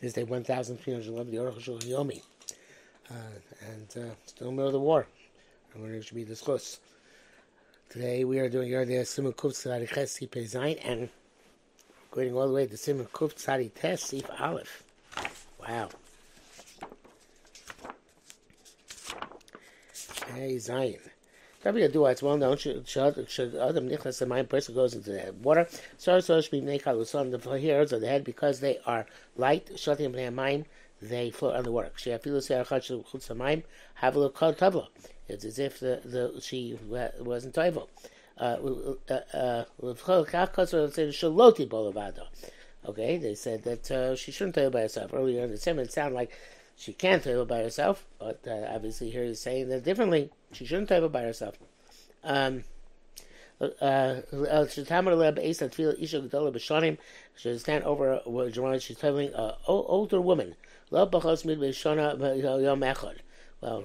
This day 1311, the Oracle Yomi. Uh, and uh, still in the middle of the war. We're going to be discussed. Today we are doing Yoreh De'ah Simon Kuf Tzadi Ches and going all the way to Simon Kuf Tzadi Tes Aleph. Wow. Hey Zion. Probably do it's well known. Should should Adam Nichlas the mind person goes into the water. So so should be on the hairs of the head because they are light. Shatim bnei they float on the water. She afilu se'achad chutz hamayim have a look called tavla. It's as if the, the she wasn't toivel. Uh, uh, uh, okay, they said that uh, she shouldn't tell by herself. Earlier in the sermon, it sounded like she can't tell by herself, but uh, obviously here he's saying that differently. She shouldn't tell by herself. Um, uh, uh, she's stand over. She's telling an older woman. Well,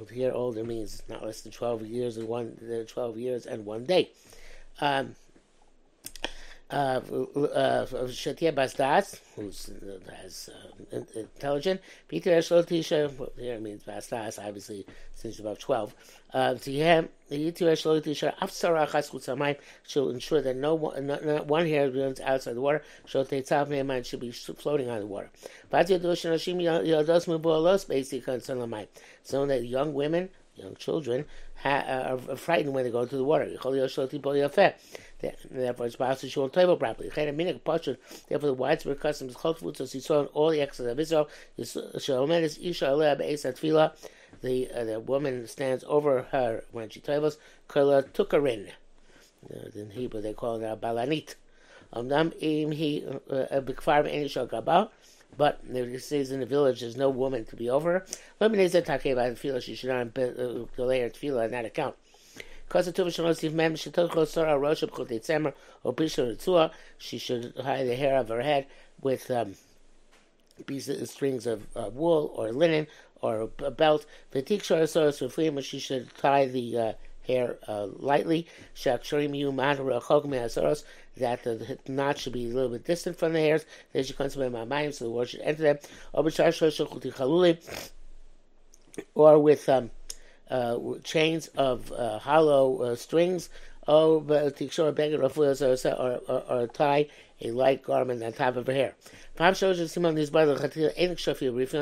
here older means not less than twelve years and one twelve years and one day. Um, uh, uh, Shatia Basdas, who has uh, intelligent. Peter Eshlo Tisha, here means Basdas, obviously, since about 12. Uh, to him, Yitu Eshlo Tisha, Afsara Chas she'll ensure that no one, not, not one hair runs outside the water. Of and should be floating on the water. So that young women, young children, ha- are frightened when they go into the water. Therefore, it's possible won't table properly. Therefore, the widespread custom is called food, so she saw in all the exes of Israel. The, uh, the woman stands over her when she tables. Kala tukarin. Uh, in Hebrew, they call it a balanit. Amnam im he uh, bikfar any gabal. But it says in the village there's no woman to be over. Let me say talking about tefillah. She should not delay her tefillah on that account. She should hide the hair of her head with um, pieces, strings of uh, wool or linen or a belt. She should tie the uh, hair uh, lightly. That the knot should be a little bit distant from the hairs. Then she comes to my mind, so the water should enter them. Or with um, uh, chains of uh, hollow uh, strings, or, or, or tie a light garment on top of her hair.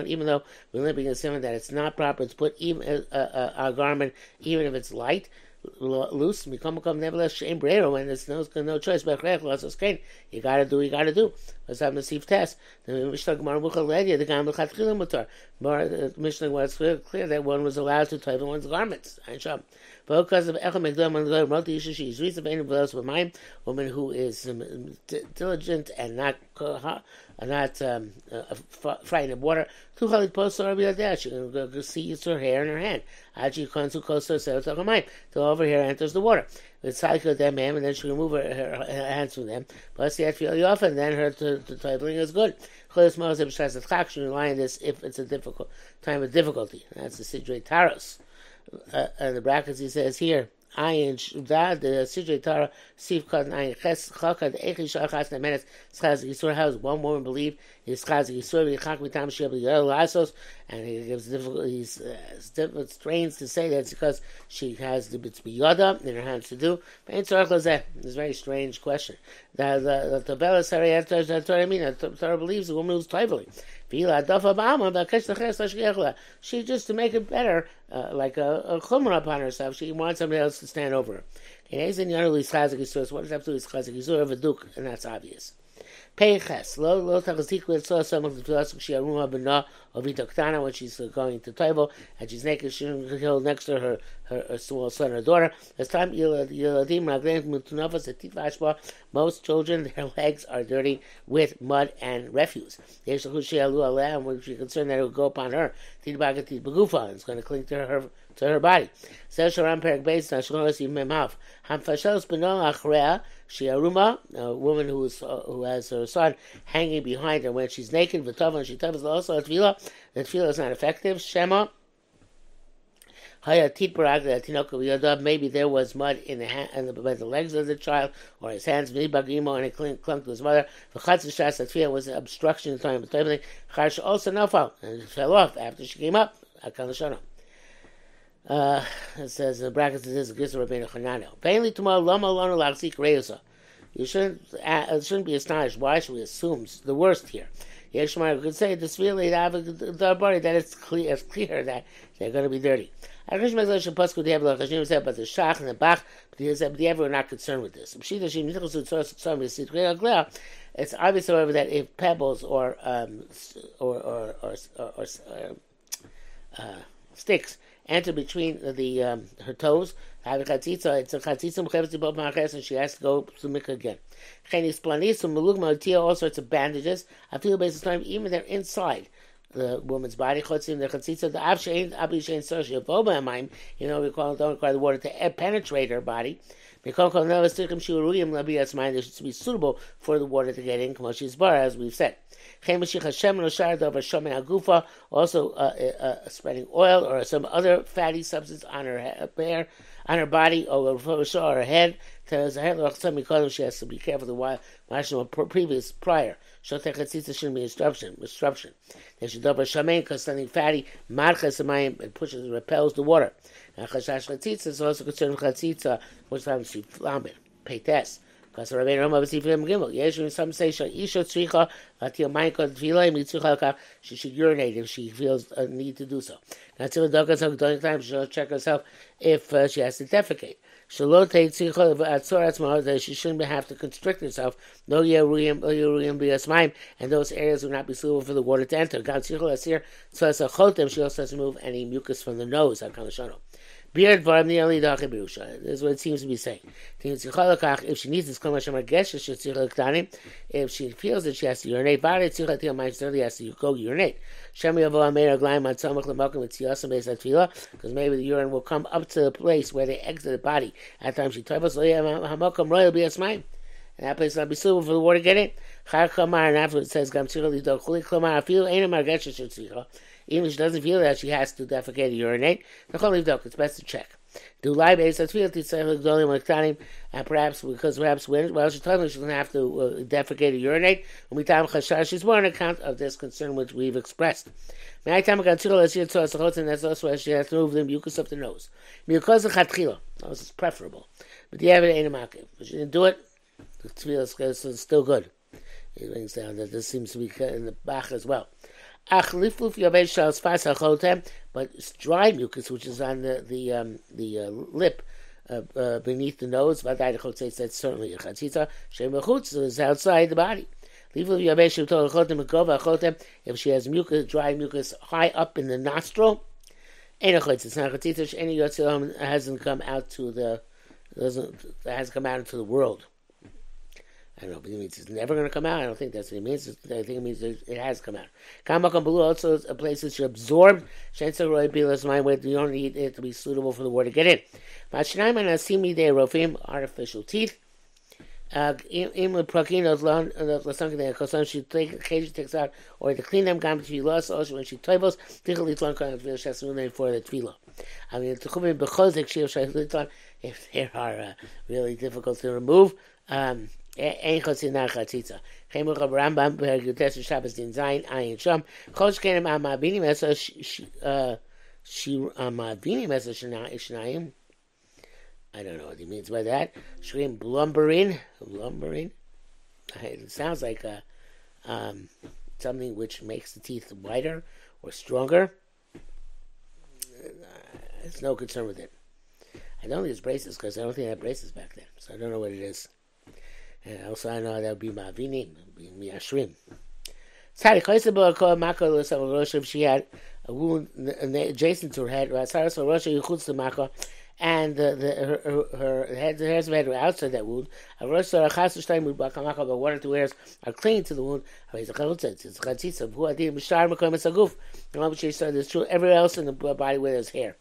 Even though we're living in a that it's not proper to put even a, a, a garment, even if it's light, loose. Become become nevertheless shame brero when there's no no choice. But you gotta do. You gotta do. Let's have sieve test. The Mishnah Gemara Buchal Ledia the Gam Lechatchilim Mutar. Mishnah was clear, clear that one was allowed to tie one's garments. Because of Echel Megdom and Goy Multi Yisha, she's reason of those with mine, woman who is um, diligent and not uh, not um, uh, frightened of water. Two Chalik Post or Rabbi She can see it's her hair in her hand. Aji Konsu Kosto Sel mind. Till over here enters the water. With cycle them and then she can move her, her, her hands from them. Plus, the feel off, and then her to, to tabling is good. Chodesh Moshe B'Shas Atchak should rely on this if it's a difficult time of difficulty. That's the Sidrei Taharah uh, in the brackets he says here, Ayin Shuda, the Sidrei Taharah, Sif Ayin Ches Chakad Echi Shachas Nemenes Schaz Yisur. One woman believe his Schaz Yisur Yichak Mitam Sheb Yoel Lasos? And he gives difficult, he's uh, difficult strains to say that it's because she has the bits biyada in her hands to do. But in Tzorach it's a very strange question. The the the Tabela Sarayat Torah mean. The Torah believes the woman who's toiveling. She just to make it better, uh, like a, a chumrah upon herself. She wants somebody else to stand over her. What does that have to do with chazik And that's obvious. Peiches. Lo lo tachzik so some of the philosophy she aruma bena of itaktana when she's going to Taibo and she's naked she hill next to her, her, her small son or daughter. As time yeladim raglein mutunavas etifashba most children their legs are dirty with mud and refuse. Yesh she alu and when she's concerned that it will go upon her. Tidbagat tidbagufa it's going to cling to her to her body. Says Sharam Perak Beis Nashlonas Yimemav. Hamfashel Spino Achrea Shiaruma, a woman who is uh, who has her son hanging behind her when she's naked. V'tov and she tells also tefillah. The tefillah is not effective. Shema. Maybe there was mud in the, hand, in the, the legs of the child or his hands, and it clung, clung to his mother. The was an obstruction in time. Also nafal and it fell off after she came up. Uh, it says in the brackets, this is Gisra Rabbeinu Chanano. Mainly tomorrow, Lama Lana Lachzik Reusa. You shouldn't, uh, shouldn't be astonished. Why should we assume the worst here? Yeshmar could say this really the that it's clear, it's clear that they're going to be dirty. I wish my should have like Hashem said about the shach and the bach, but he said the ever not concerned with this. It's obvious, however, that if pebbles or um, or or or, or, or uh, sticks enter between the um, her toes. Have a chatzitza. It's a chatzitza mcheves to both marches, and she has to go to mikvah again. Chenis planis melug maltia all sorts of bandages. I feel based time even they're inside the woman's body. You know we call don't require the water to penetrate her body. They should be suitable for the water to get in, as we've said. Also, uh, uh, uh, spreading oil or some other fatty substance on her hair, on her body, or her head. Because she has to be careful the while previous prior. Shotechatzitza shouldn't be disruption. Disruption. They should double shamein because something fatty marches and pushes and repels the water. And chashash chatzitza is also concerned with chatzitza, which times she flambe. Pay test. Because Rabbi Rama was even Gimel. Yes, some say Isha Tzricha Latil Maika Tvila Mitzricha She should urinate if she feels a need to do so. Now, till the Dokas Hagdonik time, she'll check herself if uh, she has to defecate. Shalot Tzricha Atzor Atzmah that she shouldn't have to constrict herself. No Yeruyim Yeruyim Biasmaim, and those areas will not be suitable for the water to enter. God Tzricha Asir So as a Chotem, she also has to remove any mucus from the nose. Hakamashano. Beard varm the only dacha birusha. This is what it seems to be saying. If she needs this kol mashem gesha shetzich lektanim, if she feels that she has to urinate, bari tzich til mayim certainly has to go urinate. Shem yavo ameir aglayim matzamach lemakom etziyasam beis atfila, because maybe the urine will come up to the place where they exit the body. At the time she tovas lo hamakom royal biasmayim. And that place not be suitable for the water to get in. Char and afterwards it says, gam tzich lidok chuli klamar, afilu ainam argesha shetzich even if she doesn't feel that she has to defecate or urinate, it's best to check. Do lie based on and perhaps because perhaps when well she told me she doesn't have to uh, defecate or urinate. When we time chashash, she's more on account of this concern which we've expressed. May I time to let's hear to us and that's also why she has to remove the mucus of the nose. Mucus chatchila, that was preferable. But the evidence ain't a market. She didn't do it. The is still good. It brings down that this seems to be in the back as well. But dry mucus, which is on the the um, the uh, lip uh, uh, beneath the nose, says that's certainly a chatzitza. Shem is outside the body. If she has mucus, dry mucus high up in the nostril, it's not chatzitza. Any yotzil hasn't come out to the doesn't hasn't come out into the world. I don't know, but it means it's never going to come out. I don't think that's what it means. I think it means it has come out. Kamakam Blue also is a place that's absorbed. Shensa Roy Bilas my way. You don't need it to be suitable for the water to get in. Mashinaim and Asimi de Rofim, artificial teeth. In the prakinos lasank de kosan she she takes out or to clean them gam to lost also when she tovos tichli tlon kan vil shasun for the tefillah. I mean to come in because if they are uh, really difficult to remove. Um, Ein Chatzitza. Chemur Rambam, Shabbos Din Zayin, Ayin Shom. Chosh Esa Esa I don't know what he means by that. Shrim Blumberin, Blumberin. It sounds like a, um, something which makes the teeth whiter or stronger. Uh, There's no concern with it. I don't think it's braces because I don't think I had braces back then, so I don't know what it is. And also I know that would be Mavinim, be Miashrim. If she had a wound adjacent to her head, and the, the, her, her, her head, the hairs of her head were outside that wound. But one or two hairs are clinging to the wound. It's uh, true everywhere else in the body where there's hair.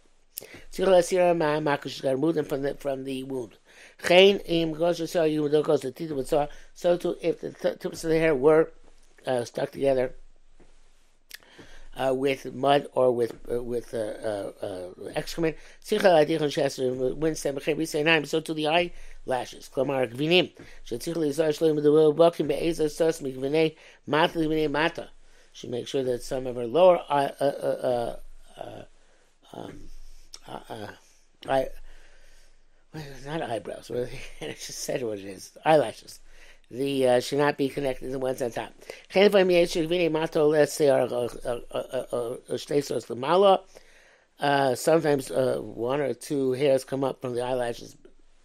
She's got remove them from the, from the wound. Chain im gosh so you the teeth would so too if the tips of the hair were uh, stuck together uh, with mud or with uh, with uh, uh, excrement. So to the eye lashes. Klamar gvinim. She makes sure that some of her lower eye, uh, uh, uh, um, uh, uh, eye not eyebrows. I just said what it is. Eyelashes the uh, should not be connected to the ones on top. Uh, sometimes uh, one or two hairs come up from the eyelashes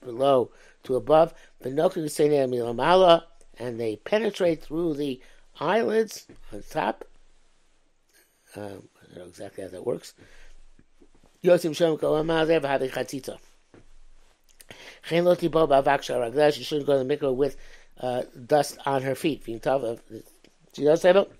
below to above, and they penetrate through the eyelids on top. Um, I don't know exactly how that works. Yosim Shem. You shouldn't go to the mikvah with uh, dust on her feet. She does say about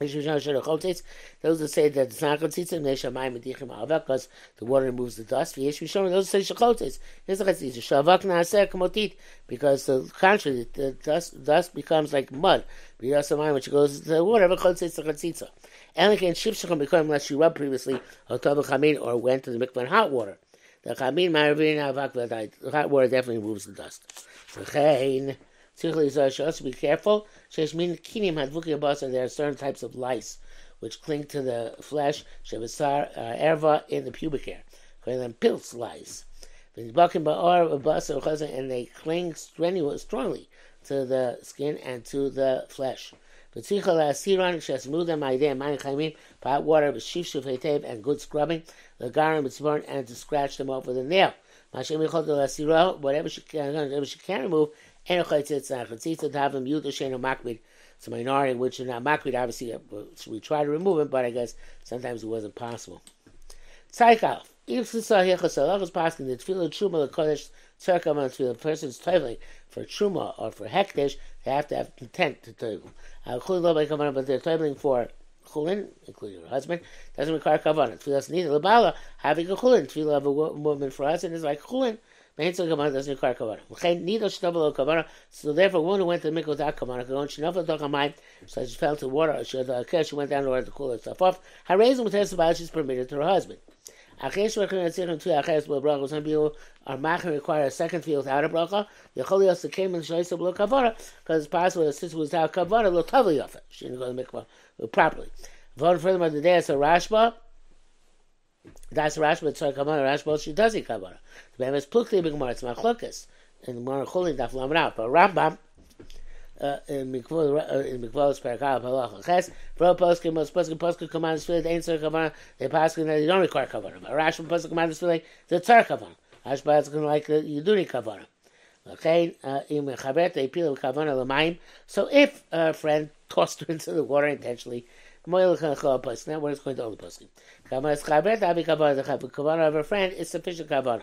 those that say that it's not chatzitza, because the water removes the dust. Those say shachotes. Here's a chatzitza. Shavak naaseh kamotit, because the contrary, the dust, dust becomes like mud. Which goes to the water, but chatzitza chatzitza. And again, shivshachim become unless you rubbed previously or or went to the mikvah in hot water. The chamin ma'arvin avak hot water definitely removes the dust. V'chein, tzich also be careful. Shesh min kinim hadvuki abasa. There are certain types of lice which cling to the flesh. Shevasar uh, erva in the pubic hair. Them pilz lice. And they cling strenuous, strongly to the skin and to the flesh. Pot water and good scrubbing, the and to scratch them off with a nail. Whatever she can, whatever she can remove. It's a minority which is not makbid. Obviously, uh, we try to remove him, but I guess sometimes it wasn't possible. Tzaikal. If is passing the tefillah truma the kodesh tzarkam on tefillah, the person's toiling for truma or for hekdesh, they have to have intent to toivel. Uh, but they're toiling for chulin, including her husband, doesn't require kavanah. Tefillah neither labala having a chulin. Tefillah of a woman for us and is like chulin. Mehitzal kavanah doesn't require kavanah. Neither shnabel kavanah. So therefore, one who went to the mikvah without kavanah, going shnabel tochamayim, so she fell to water. She had a she went down to water to cool herself off. Her Harazim with her she's permitted to her husband. Some people are maching require a second field without a bracha. The cholios came in shloisa below kavara because it's possible that since it was without kavara, lo tavli of it. She didn't go to the mikvah properly. Vote furthermore, the day it's a rashba. That's Rashba. It's a kavara. Rashba she does eat kavara. The man is plukli b'gemara. It's machlokas. And the Gemara chulin daf lamrav. But Rambam Uh, in Mikvalos uh, Perakal Halacha Ches. For poskim, most poskim poskim command is fillet ain't tzar kavan. They poskim that you don't require kavan. But Rashi poskim command is fillet the tzar kavan. Hashba is going like you do need kavan. Okay, uh, l'mayim. So if a friend tossed her into the water intentionally. Moil Chachal Poskim. Now, what is going to all the Poskim? Kavan is Chaber, Tabi Kavan, the of a friend is sufficient Kavan.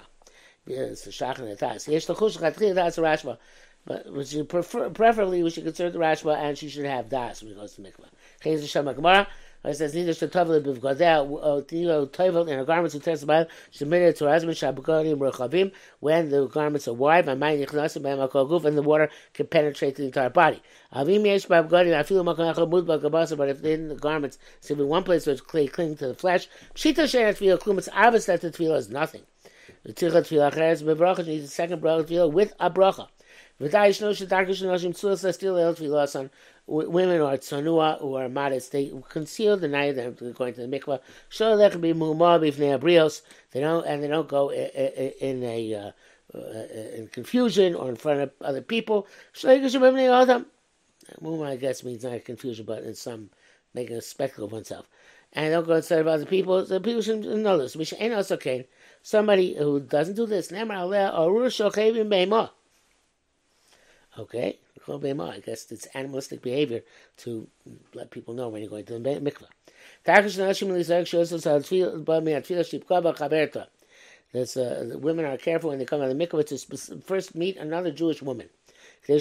It's a Shach and a Taz. Yesh a. But we should prefer, preferably we should consider the Rashba and she should have das when he goes to mikvah. Chayz Shama Gemara. It says neither should tovel bivgadeh uh, neither tovel in her garments who testify submitted to her husband shabukodim rechavim when the garments are wide and mine yichnasim b'makol and the water can penetrate the entire body. Avim yesh b'avgadim afilu makol echad mud b'gabasa but if in the garments simply one place it's clay cling to the flesh pshita she'er tefillah klum it's obvious that the tefillah is nothing. The tichat tefillah cheres bebracha needs a second bracha tefillah with a bracha. Women are tzanua who are modest. They conceal the night they're going to the mikvah. Sure, they can be mumah b'fnei abrios. They don't and they don't go in a uh, uh, in confusion or in front of other people. Mumah, I guess, means not confusion, but in some making a spectacle of oneself. And don't go inside of other people. The people should know this. Somebody who doesn't do this, Okay? I guess it's animalistic behavior to let people know when you're going to the mikveh. That's, uh, women are careful when they come to the mikveh to first meet another Jewish woman. So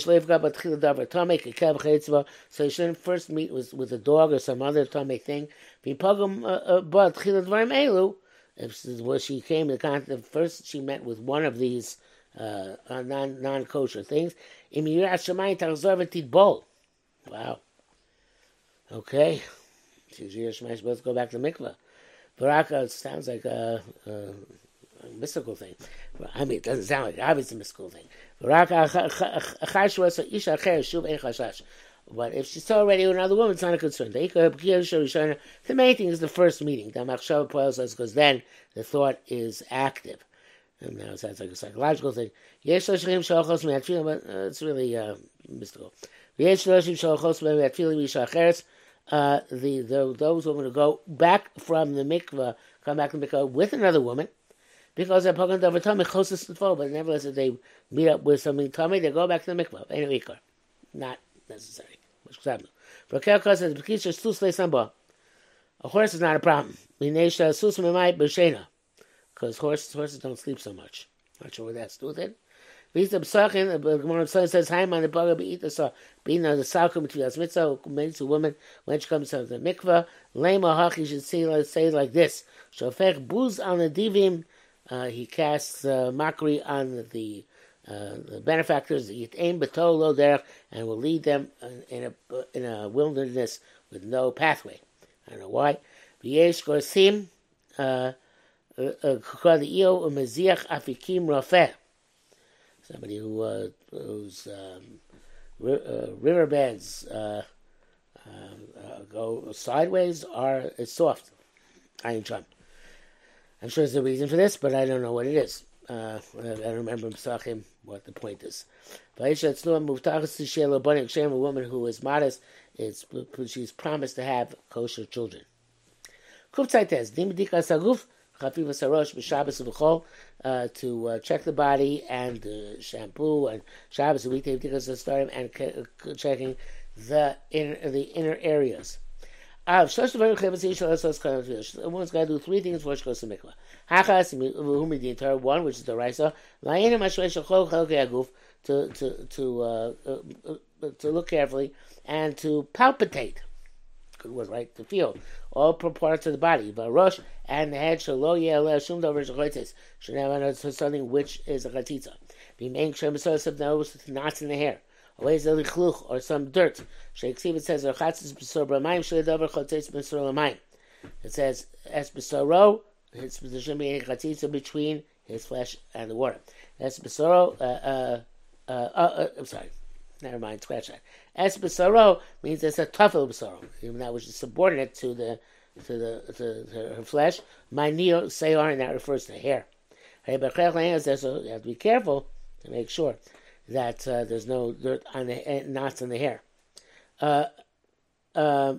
you shouldn't first meet with, with a dog or some other tame thing. Uh, uh, if she came, the first she met with one of these uh, non non kosher things. Wow. Okay. Let's go back to mikvah. Baraka sounds like a, a, a, mystical thing. I mean, it doesn't sound like obviously a mystical thing. But if she's already with another woman, it's not a concern. The main thing is the first meeting. The Because then the thought is active. And now it sounds like a psychological thing. But uh, it's really uh, mystical. Uh, the, the those who are to go back from the mikvah, come back to the mikvah with another woman, because they're poking over tummy but nevertheless, if they meet up with something tummy, they go back to the mikvah. Not necessary. For a horse is not a problem. Because horses, horses don't sleep so much. Not sure what that's to do with it. Visa Pesachim, the Gemara says, Haim on the Baga Beita saw being on the Salkum Tfilas Mitzvah, makes a woman when she comes to the mikvah. Lema Hachi should say, let's say like this. Shofech Buz on the Divim, uh, he casts uh, mockery on the, uh, the benefactors, Yitain Betolo Derech, and will lead them in a, in a wilderness with no pathway. I don't know why. V'yesh Gorsim, somebody who uh, whose um, ri- uh, riverbeds uh, uh, go sideways are it's soft. I'm sure there's a reason for this, but I don't know what it is. Uh, I don't remember Pesachim what the point is. A woman who is modest, is she's promised to have kosher children. B'Shabbos v'chol uh, to uh, check the body and uh, shampoo and Shabbos weekday of starting and uh, checking the inner the inner areas. A woman's got to do three things before she goes to mikvah. The entire one, which is the raisa. To to to uh, uh, to look carefully and to palpitate good word, right? To feel all parts of the body, but rosh and the head shalo yeleh shum dover shacholitzes should have something which is a chatzitza. Be main shem b'sosav knows knots in the hair. Always a lichluch or some dirt. Sheiksiv it says chatzis b'sor b'mayim shel dover chotzes b'sor l'mayim. It says es b'soro. It's there should be a chatzitza between his flesh and the water. Es b'soro. Uh, uh, uh, uh, I'm sorry. Never mind, scratch that. Es besaro means it's a tafel besaro, even that which is subordinate to the to the to, to her flesh. My neo sayar, and that refers to hair. Hey, but so you have to be careful to make sure that uh, there's no dirt on the eh, knots in the hair. Uh, uh,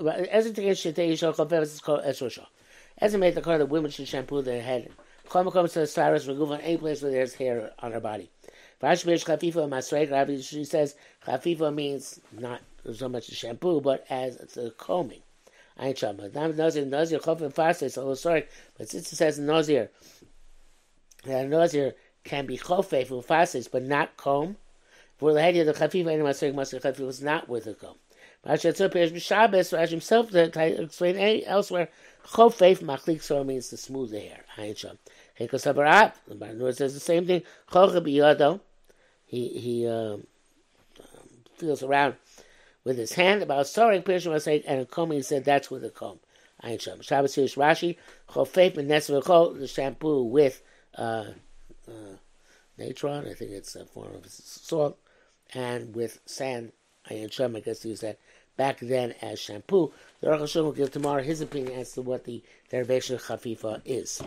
as it esrosha. As made the car, the women should shampoo their head. Chama comes to the stylist, remove any place where there's hair on her body. Vashmish chafifa masrei Rabbi, she says chafifa means not so much a shampoo, but as the combing. Ein shama. Dam nazir nazir chofin fasa. It's a little sorry, but since it says nazir, that nazir can be chofef ufasis, but not comb. For the head of the chafifa and masrei masrei chafifa was not with a comb. Shabbos, Rashi himself to explain elsewhere, chofef machlik so means to smooth the hair. Ein sham. Hekos habarat. The Barnur says the same thing. Chocha biyado he he uh, feels around with his hand about starting Pirshim Masay and a comb. He said that's with a comb. Ayin Sham. Shabbos Yish Rashi Chofef and the shampoo with uh, uh, natron. I think it's a form of salt and with sand. Ayin Sham. I guess use that back then as shampoo. The Rosh will give tomorrow his opinion as to what the derivation of chafifa is.